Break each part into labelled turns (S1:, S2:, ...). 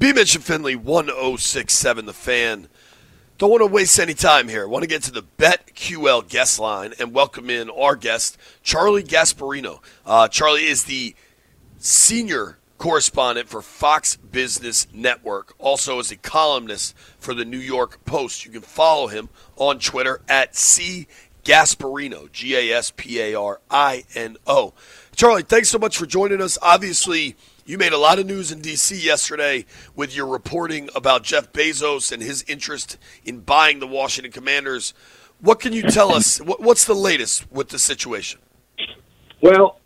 S1: B. Mitch and Finley, 1067 The Fan. Don't want to waste any time here. Want to get to the BetQL guest line and welcome in our guest, Charlie Gasparino. Uh, Charlie is the senior correspondent for Fox Business Network, also as a columnist for the New York Post. You can follow him on Twitter at C Gasparino, G A S P A R I N O. Charlie, thanks so much for joining us. Obviously, you made a lot of news in D.C. yesterday with your reporting about Jeff Bezos and his interest in buying the Washington Commanders. What can you tell us? What's the latest with the situation?
S2: Well,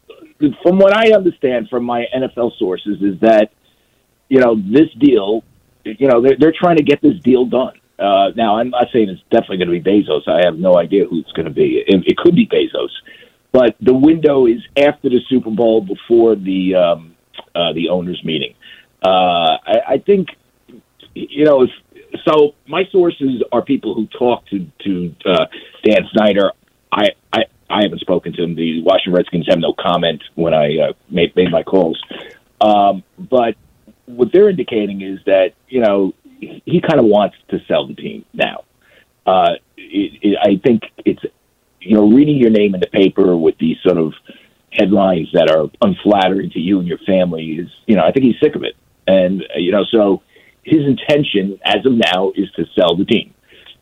S2: from what I understand from my NFL sources, is that you know this deal, you know they're, they're trying to get this deal done. Uh, now, I'm not saying it's definitely going to be Bezos. I have no idea who it's going to be. It, it could be Bezos, but the window is after the Super Bowl, before the um, uh, the owners' meeting. Uh, I, I think, you know, if, so my sources are people who talk to to uh, Dan Snyder. I, I I haven't spoken to him. The Washington Redskins have no comment when I uh, made made my calls. Um, but what they're indicating is that you know he, he kind of wants to sell the team now. Uh, it, it, I think it's you know reading your name in the paper with these sort of headlines that are unflattering to you and your family is, you know, I think he's sick of it. And, uh, you know, so his intention as of now is to sell the team.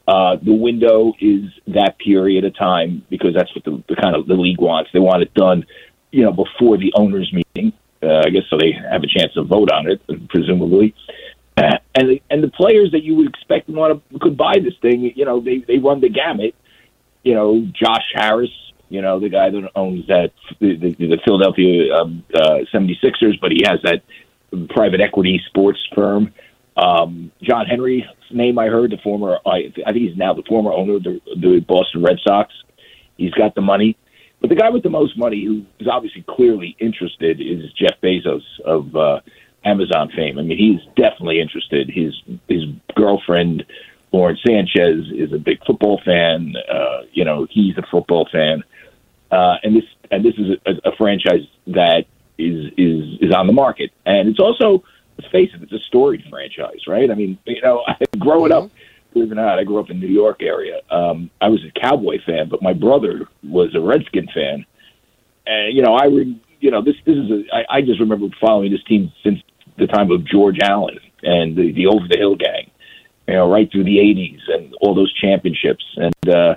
S2: Uh, the window is that period of time because that's what the, the kind of the league wants. They want it done, you know, before the owners' meeting. Uh, I guess so they have a chance to vote on it, presumably. And the, and the players that you would expect want to could buy this thing, you know, they they run the gamut. You know, Josh Harris, you know, the guy that owns that the, the, the Philadelphia um, uh, 76ers, but he has that private equity sports firm. Um, John Henry's name I heard, the former, I, I think he's now the former owner of the, the Boston Red Sox. He's got the money. But the guy with the most money, who is obviously clearly interested, is Jeff Bezos of uh, Amazon fame. I mean, he's definitely interested. His his girlfriend, Lauren Sanchez, is a big football fan. Uh, you know, he's a football fan uh, and this and this is a, a franchise that is is is on the market, and it's also let's face it, it's a storied franchise, right? I mean, you know, growing up, believe it or not, I grew up in New York area. Um, I was a Cowboy fan, but my brother was a Redskin fan, and you know, I re- you know this this is a, I, I just remember following this team since the time of George Allen and the, the Over the Hill gang, you know, right through the '80s and all those championships, and uh,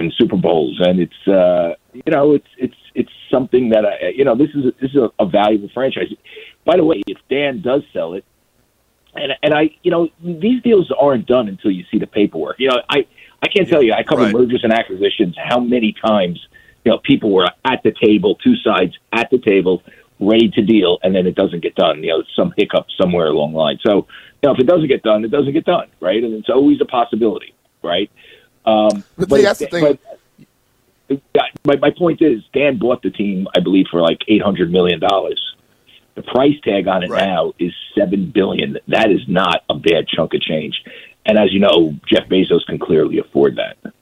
S2: and Super Bowls, and it's uh, you know it's it's it's something that I you know this is a, this is a, a valuable franchise. By the way, if Dan does sell it, and and I you know these deals aren't done until you see the paperwork. You know I I can't tell you I cover right. mergers and acquisitions how many times you know people were at the table, two sides at the table, ready to deal, and then it doesn't get done. You know some hiccup somewhere along the line. So you know if it doesn't get done, it doesn't get done, right? And it's always a possibility, right?
S3: Um, but, but that's the thing.
S2: But, my, my point is, Dan bought the team, I believe, for like eight hundred million dollars. The price tag on it right. now is seven billion. That is not a bad chunk of change. And as you know, Jeff Bezos can clearly afford that.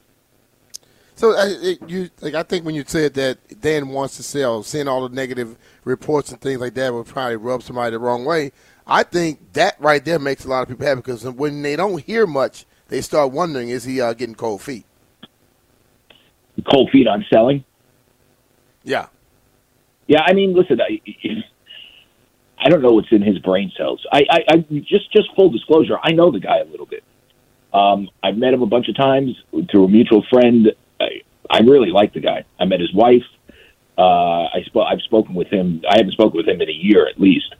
S3: So uh, it, you like I think when you said that Dan wants to sell, seeing all the negative reports and things like that would probably rub somebody the wrong way. I think that right there makes a lot of people happy because when they don't hear much, they start wondering, is he uh, getting cold feet?
S2: Cold feet on selling?
S3: Yeah.
S2: Yeah, I mean, listen, I, I don't know what's in his brain cells. I, I, I just just full disclosure, I know the guy a little bit. Um, I've met him a bunch of times through a mutual friend. I, I really like the guy. I met his wife. Uh, I sp- I've spoken with him. I haven't spoken with him in a year at least.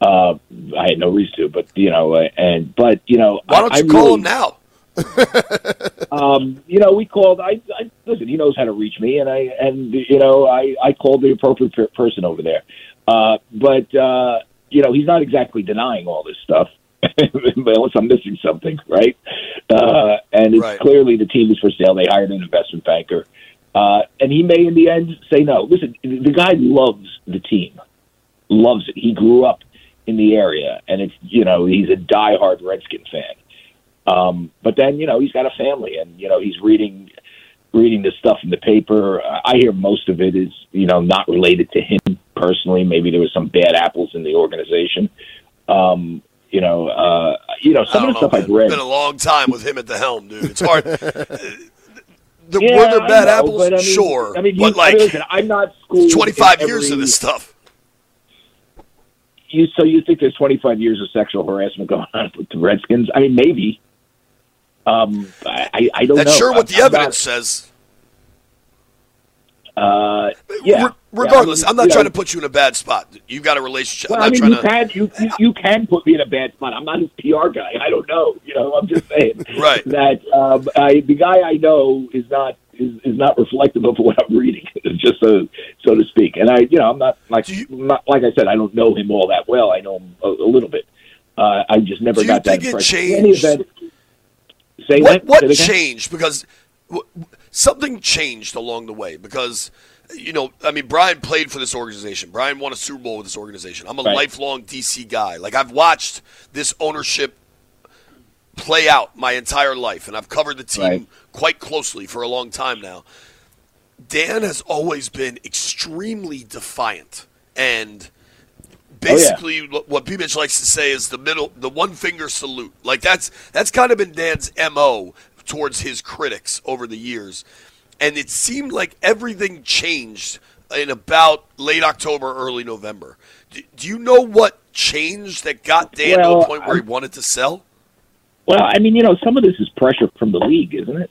S2: Uh, I had no reason to, but you know, uh, and but you know,
S1: why don't you
S2: I
S1: call
S2: really,
S1: him now?
S2: um, you know, we called. I, I listen. He knows how to reach me, and I and you know, I I called the appropriate per- person over there. Uh, but uh, you know, he's not exactly denying all this stuff, unless I'm missing something, right? Uh, and it's
S1: right.
S2: clearly the team is for sale. They hired an investment banker, uh, and he may, in the end, say no. Listen, the guy loves the team, loves it. He grew up in the area, and it's you know he's a diehard Redskin fan. Um, but then you know he's got a family, and you know he's reading reading this stuff in the paper. I hear most of it is you know not related to him personally. Maybe there was some bad apples in the organization. Um, you know, uh, you know some of the
S1: know,
S2: stuff I've read.
S1: It's been a long time with him at the helm, dude. It's hard. the,
S2: yeah,
S1: were there bad
S2: know,
S1: apples?
S2: I mean,
S1: sure,
S2: I mean,
S1: but
S2: you,
S1: like
S2: I mean, listen, I'm not schooled.
S1: twenty five years
S2: every,
S1: of this stuff.
S2: You so you think there's 25 years of sexual harassment going on with the Redskins? I mean, maybe. Um, I, I don't know.
S1: That's
S2: know.
S1: sure what the
S2: I'm
S1: evidence
S2: not,
S1: says.
S2: Uh, yeah.
S1: Re- regardless,
S2: yeah, I mean,
S1: I'm not trying
S2: know,
S1: to put you in a bad spot. You've got a relationship.
S2: Well,
S1: I'm
S2: I mean,
S1: trying
S2: you
S1: to.
S2: can you, you you can put me in a bad spot. I'm not his PR guy. I don't know. You know, I'm just saying
S1: Right.
S2: that um, I, the guy I know is not is, is not reflective of what I'm reading, just so so to speak. And I, you know, I'm not like
S1: you-
S2: not like I said, I don't know him all that well. I know him a, a little bit. Uh, I just never got that impression. Any event, say
S1: what what changed because w- something changed along the way because you know I mean Brian played for this organization. Brian won a Super Bowl with this organization. I'm a
S2: Right.
S1: lifelong DC guy. Like I've watched this ownership play out my entire life and I've covered the team
S2: Right.
S1: quite closely for a long time now. Dan has always been extremely defiant and Oh, basically what B Mitch likes to say is the middle the one finger salute. Like that's that's kind of been Dan's MO towards his critics over the years. And it seemed like everything changed in about late October, early November. Do, do you know what changed that got Dan to
S2: Well,
S1: a point where he
S2: I'm-
S1: wanted to sell?
S2: Well, I mean, you know, some of this is pressure from the league, isn't it?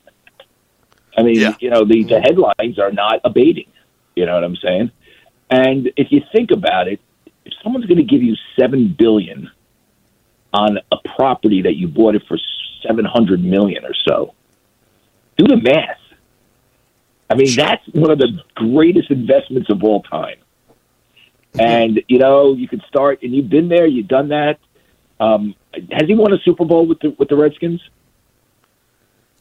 S2: I mean,
S1: Yeah.
S2: you know, the, the headlines are not abating. You know what I'm saying? And if you think about it, if someone's going to give you seven billion on a property that you bought it for seven hundred million or so, do the math. I mean, that's one of the greatest investments of all time. And you know, you could start, and you've been there, you've done that. Um, has he won a Super Bowl with the with the Redskins?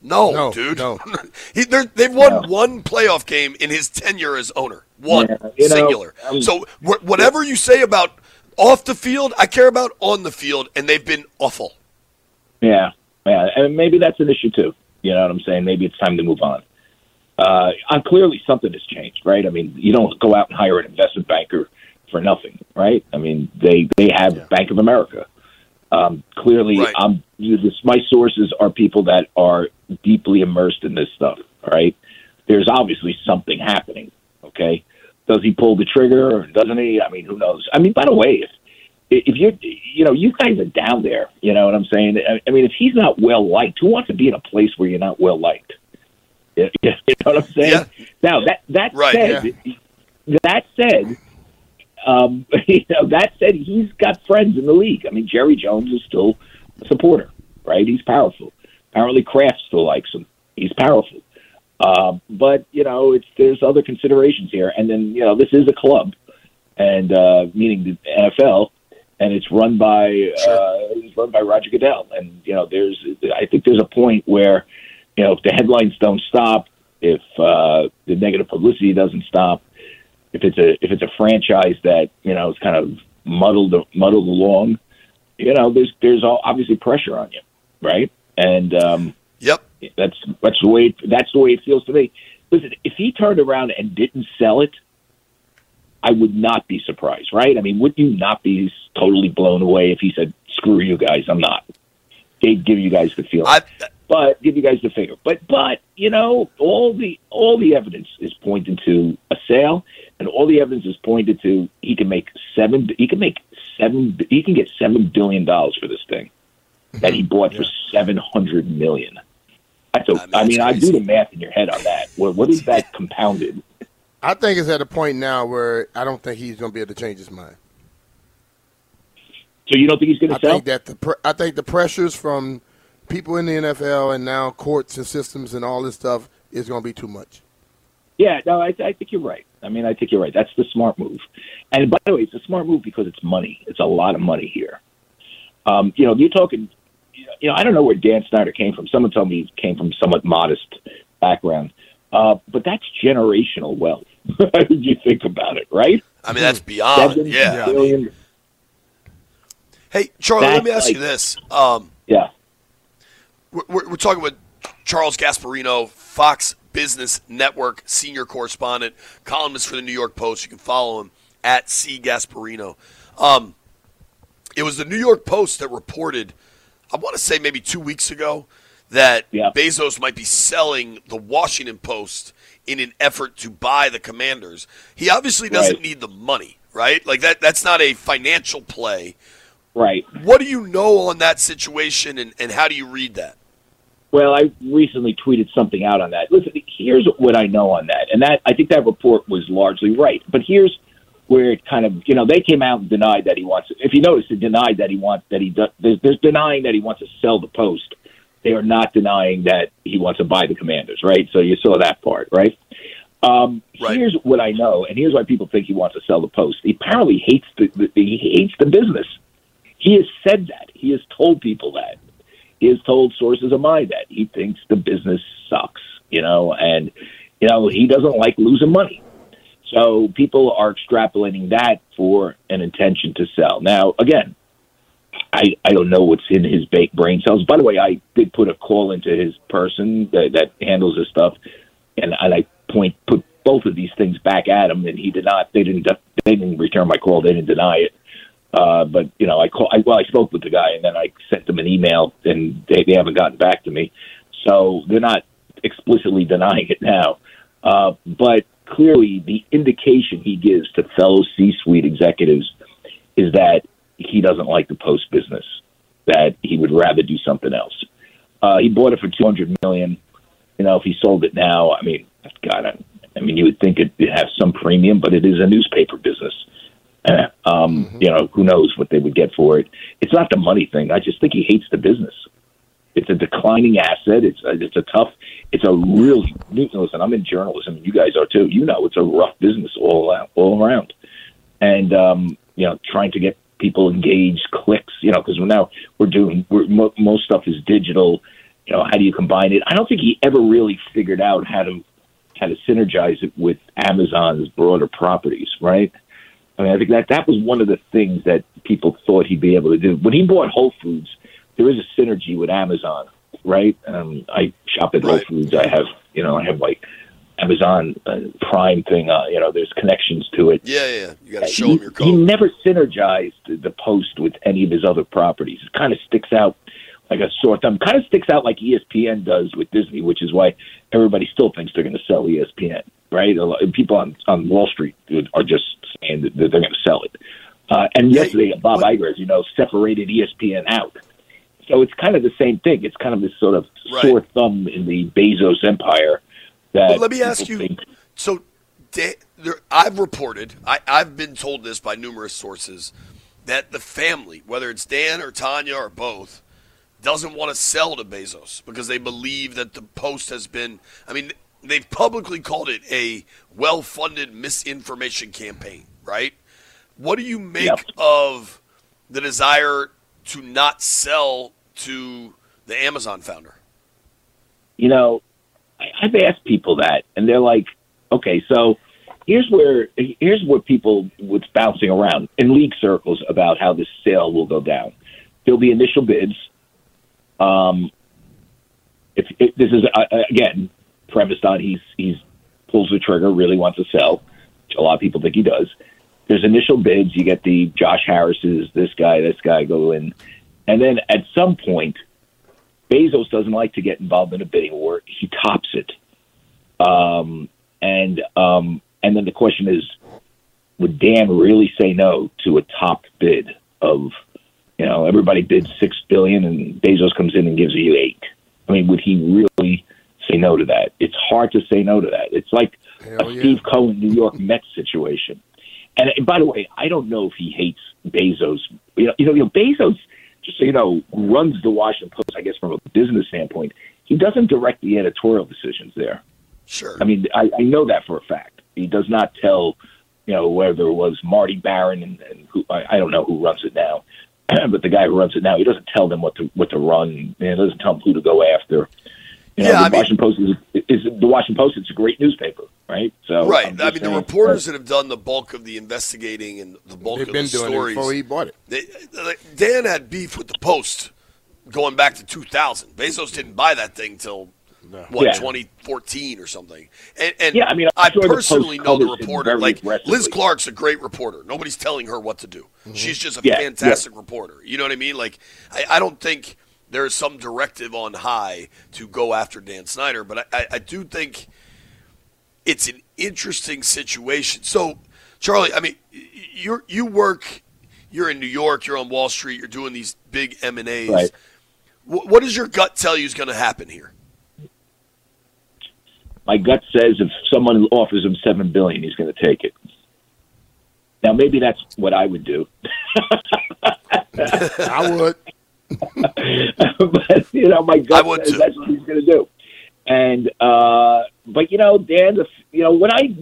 S1: No,
S3: No,
S1: dude.
S3: no.
S1: he, they're- they've won
S2: No.
S1: one playoff game in his tenure as owner. One
S2: Yeah, know,
S1: singular.
S2: um,
S1: so wh- whatever you say about off the field, I care about on the field, and they've been awful.
S2: Yeah, yeah, and maybe that's an issue too. You know what I'm saying? Maybe it's time to move on. Uh, uh, clearly, something has changed, right? I mean, you don't go out and hire an investment banker for nothing, right? I mean, they they have Bank of America. Um, clearly,
S1: Right.
S2: I'm you, this, my sources are people that are deeply immersed in this stuff. All right, there's obviously something happening. Okay, does he pull the trigger or doesn't he? I mean, who knows? I mean, by the way, if if you you know you guys are down there, you know what I'm saying. I, I mean, if he's not well liked, who wants to be in a place where you're not well liked? You know what I'm saying?
S1: Yeah.
S2: Now that that
S1: Right,
S2: said, that said, um, you know that said, he's got friends in the league. I mean, Jerry Jones is still a supporter, right? He's powerful. Apparently, Kraft still likes him. He's powerful. Um, but you know, it's there's other considerations here, and then you know, this is a club, and uh, meaning the NFL, and it's run by uh, it's run by Roger Goodell, and you know, there's I think there's a point where, you know, if the headlines don't stop, if uh, the negative publicity doesn't stop, if it's a if it's a franchise that you know is kind of muddled muddled along, you know, there's there's all, obviously pressure on you, right? And um, that's that's the way that's the way it feels to me. Listen, if he turned around and didn't sell it, I would not be surprised, right? I mean, would you not be totally blown away if he said, "Screw you guys, I'm not." They'd give you guys the feeling. I, but give you guys the figure. But but you know, all the all the evidence is pointing to a sale, and all the evidence is pointed to he can make seven. He can make seven. He can get seven billion dollars for this thing that he bought yeah. for seven hundred million. That's a, I mean, I do the math in your head on that. Well, what is that compounded?
S3: I think it's at a point now where I don't think he's going to be able to change his mind.
S2: So you don't think he's going to sell?
S3: I think that the I think the pressures from people in the NFL and now courts and systems and all this stuff is going to be too much.
S2: Yeah, no, I, I think you're right. I mean, I think you're right. That's the smart move. And by the way, it's a smart move because it's money. It's a lot of money here. Um, you know, you're talking. You know, I don't know where Dan Snyder came from. Someone told me he came from somewhat modest background, uh, but that's generational wealth. How did you think about it? Right?
S1: I mean, that's beyond. Seven yeah. Billion. Hey, Charlie, that's let me ask like, you this. Um,
S2: yeah
S1: we're, we're talking with Charles Gasparino, Fox Business Network senior correspondent, columnist for the New York Post. You can follow him at C Gasparino. Um, it was the New York Post that reported, I want to say maybe two weeks ago, that yeah. Bezos might be selling the Washington Post in an effort to buy the Commanders. He obviously doesn't right. need the money, right? Like that. That's not a financial play.
S2: Right.
S1: What do you know on that situation, and, and how do you read that?
S2: Well, I recently tweeted something out on that. Listen, here's what I know on that, and that I think that report was largely right. But here's where it kind of, you know, they came out and denied that he wants. If you notice, they denied that he wants that he does. There's, there's denying that he wants to sell the post. They are not denying that he wants to buy the Commanders, right? So you saw that part, right? Um, right. Here's what I know, and here's why people think he wants to sell the post. He apparently hates the, the he hates the business. He has said that. He has told people that he has told sources of mine that he thinks the business sucks, you know, and you know he doesn't like losing money. So people are extrapolating that for an intention to sell. Now, again, I I don't know what's in his brain cells. By the way, I did put a call into his person that, that handles this stuff, and, and I point put both of these things back at him, and he did not. They didn't. They didn't return my call. They didn't deny it. Uh, but you know, I call. I, well, I spoke with the guy, and then I sent them an email, and they, they haven't gotten back to me. So they're not explicitly denying it now. Uh, but clearly, the indication he gives to fellow C-suite executives is that he doesn't like the post business. That he would rather do something else. Uh, he bought it for two hundred million. You know, if he sold it now, I mean, God, I, I mean, you would think it, it has some premium, but it is a newspaper business. um, mm-hmm. You know, who knows what they would get for it? It's not the money thing. I just think he hates the business. It's a declining asset. It's a, it's a tough. It's a really listen. I'm in journalism. You guys are too. You know, it's a rough business all out, all around. And um, you know, trying to get people engaged, clicks. You know, because now we're doing we're, mo- most stuff is digital. You know, how do you combine it? I don't think he ever really figured out how to how to synergize it with Amazon's broader properties, right? I mean, I think that that was one of the things that people thought he'd be able to do. When he bought Whole Foods, there is a synergy with Amazon, right? Um, I shop at right. Whole Foods. I have, you know, I have like Amazon uh, Prime thing. Uh, you know, there's connections to it.
S1: Yeah, yeah. You got to show he, him your code.
S2: He never synergized the post with any of his other properties. It kind of sticks out like a sore thumb. Kind of sticks out like ESPN does with Disney, which is why everybody still thinks they're going to sell ESPN right? A lot, people on on Wall Street are just saying that they're going to sell it. Uh, and yesterday, Bob Iger, as you know, separated ESPN out. So it's kind of the same thing. It's kind of this sort of right. sore thumb in the Bezos empire. That
S1: well, let me ask you. Think, so, there, I've reported, I, I've been told this by numerous sources, that the family, whether it's Dan or Tanya or both, doesn't want to sell to Bezos because they believe that the Post has been. I mean, they've publicly called it a well-funded misinformation campaign, right? What do you make yep. of the desire to not sell to the Amazon founder?
S2: You know, I've asked people that, and they're like, "Okay, so here's where here's what people what's bouncing around in league circles about how this sale will go down. There'll be initial bids. Um, if, if this is uh, again premised on he's he's pulls the trigger, really wants to sell, which a lot of people think he does. There's initial bids. You get the Josh Harris's, this guy, this guy go in, and then at some point, Bezos doesn't like to get involved in a bidding war. He tops it, um, and um, and then the question is, would Dan really say no to a top bid of, you know, everybody bids six billion and Bezos comes in and gives you eight? I mean, would he really say no to that? It's hard to say no to that. It's like
S3: Hell
S2: a
S3: yeah.
S2: Steve Cohen New York Mets situation. And, and by the way, I don't know if he hates Bezos. You know, you know, you know, Bezos, just so you know, runs the Washington Post. I guess from a business standpoint, he doesn't direct the editorial decisions there.
S1: Sure.
S2: I mean, I, I know that for a fact. He does not tell, you know, whether it was Marty Baron and, and who I, I don't know who runs it now, but the guy who runs it now, he doesn't tell them what to what to run. He doesn't tell them who to go after. You know,
S1: Yeah,
S2: the
S1: I mean-
S2: Washington Post is, is the Washington Post. It's a great newspaper, right? So
S1: right.
S2: I'm
S1: I
S2: just
S1: mean, the
S2: saying-
S1: reporters that have done the bulk of the investigating and the bulk
S3: They've
S1: of
S3: been
S1: the
S3: doing
S1: stories.
S3: it before he bought it.
S1: They, like, Dan had beef with the Post going back to 2000. Bezos didn't buy that thing till what
S2: Yeah.
S1: 2014 or something. And, and
S2: Yeah, I mean,
S1: I
S2: I'm sure
S1: personally
S2: Post
S1: know the reporter. Like. Liz Clarke's a great reporter. Nobody's telling her what to do. Mm-hmm. She's just a
S2: Yeah,
S1: fantastic reporter. You know what I mean? Like I, I don't think there is some directive on high to go after Dan Snyder, but I, I, I do think it's an interesting situation. So, Charlie, I mean, you you work, you're in New York, you're on Wall Street, you're doing these big M and A's.
S2: Right.
S1: Wh- What does your gut tell you is going to happen here?
S2: my gut says if someone offers him seven billion, he's going to take it. Now, maybe that's what I would do,
S3: I would.
S2: but you know, my gut says
S1: too.
S2: that's what he's going to do. And uh, but you know, Dan, the, you know, when I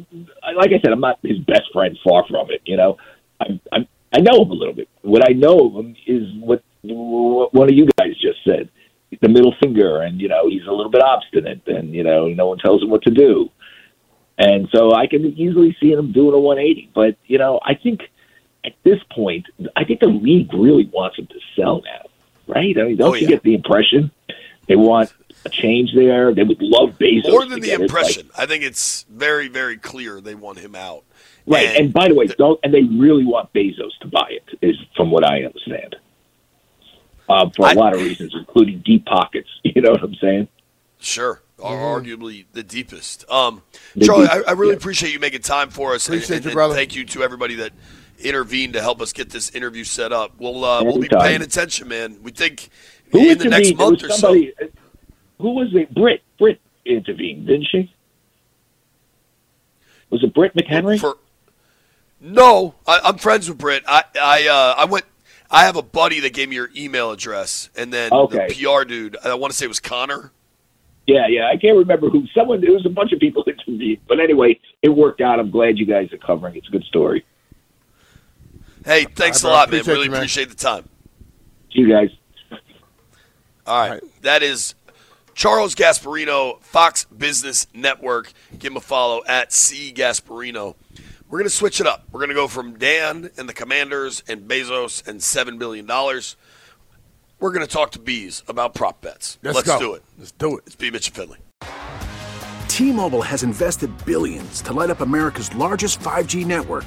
S2: like I said, I'm not his best friend, far from it. You know, I I, I know him a little bit. What I know of him is what, what one of you guys just said. The middle finger, and you know he's a little bit obstinate, and you know no one tells him what to do. And so I can easily see him doing a 180. But, you know, I think at this point, I think the league really wants him to sell now, right? I mean, don't
S1: Oh,
S2: you
S1: yeah.
S2: get the impression they want a change there? They would love Bezos.
S1: More
S2: to
S1: than the
S2: get it. Like,
S1: impression, I think it's very, very clear they want him out.
S2: right. And, by the way, don't and they really want Bezos to buy it, is from what I understand. Uh, for a
S1: I-
S2: lot of reasons, including deep pockets. You know what I'm saying?
S1: Sure, are
S3: Mm-hmm.
S1: arguably the deepest. Um,
S2: The
S1: Charlie, I, I really
S2: yeah.
S1: appreciate you making time for us. and-
S3: Appreciate
S1: and,
S3: you, brother.
S1: Thank you to everybody that intervened to help us get this interview set up. We'll uh, we'll be paying attention, man. We think
S2: Who
S1: in the next month or so.
S2: Who was it? Britt. Britt intervened, didn't she? Was it Britt McHenry?
S1: For no, I, I'm friends with Britt. I I uh, I went. I have a buddy that gave me your email address, and then
S2: Okay.
S1: the PR dude. I want to say it was Connor.
S2: Yeah, yeah. I can't remember who. Someone. There was a bunch of people intervened, but anyway, it worked out. I'm glad you guys are covering. It's a good story.
S1: Hey, thanks
S3: All
S1: a lot, man. Really
S3: you, man.
S1: appreciate the time.
S2: See you guys.
S1: All right. That is Charles Gasparino, Fox Business Network. Give him a follow at C Gasparino. We're going to switch it up. We're going to go from Dan and the Commanders and Bezos and $7 billion. We're going to talk to Bees about prop bets.
S3: Let's, go.
S1: do it.
S3: Let's do it.
S1: It's B. Mitch and Finley.
S4: T-Mobile has invested billions to light up America's largest 5G network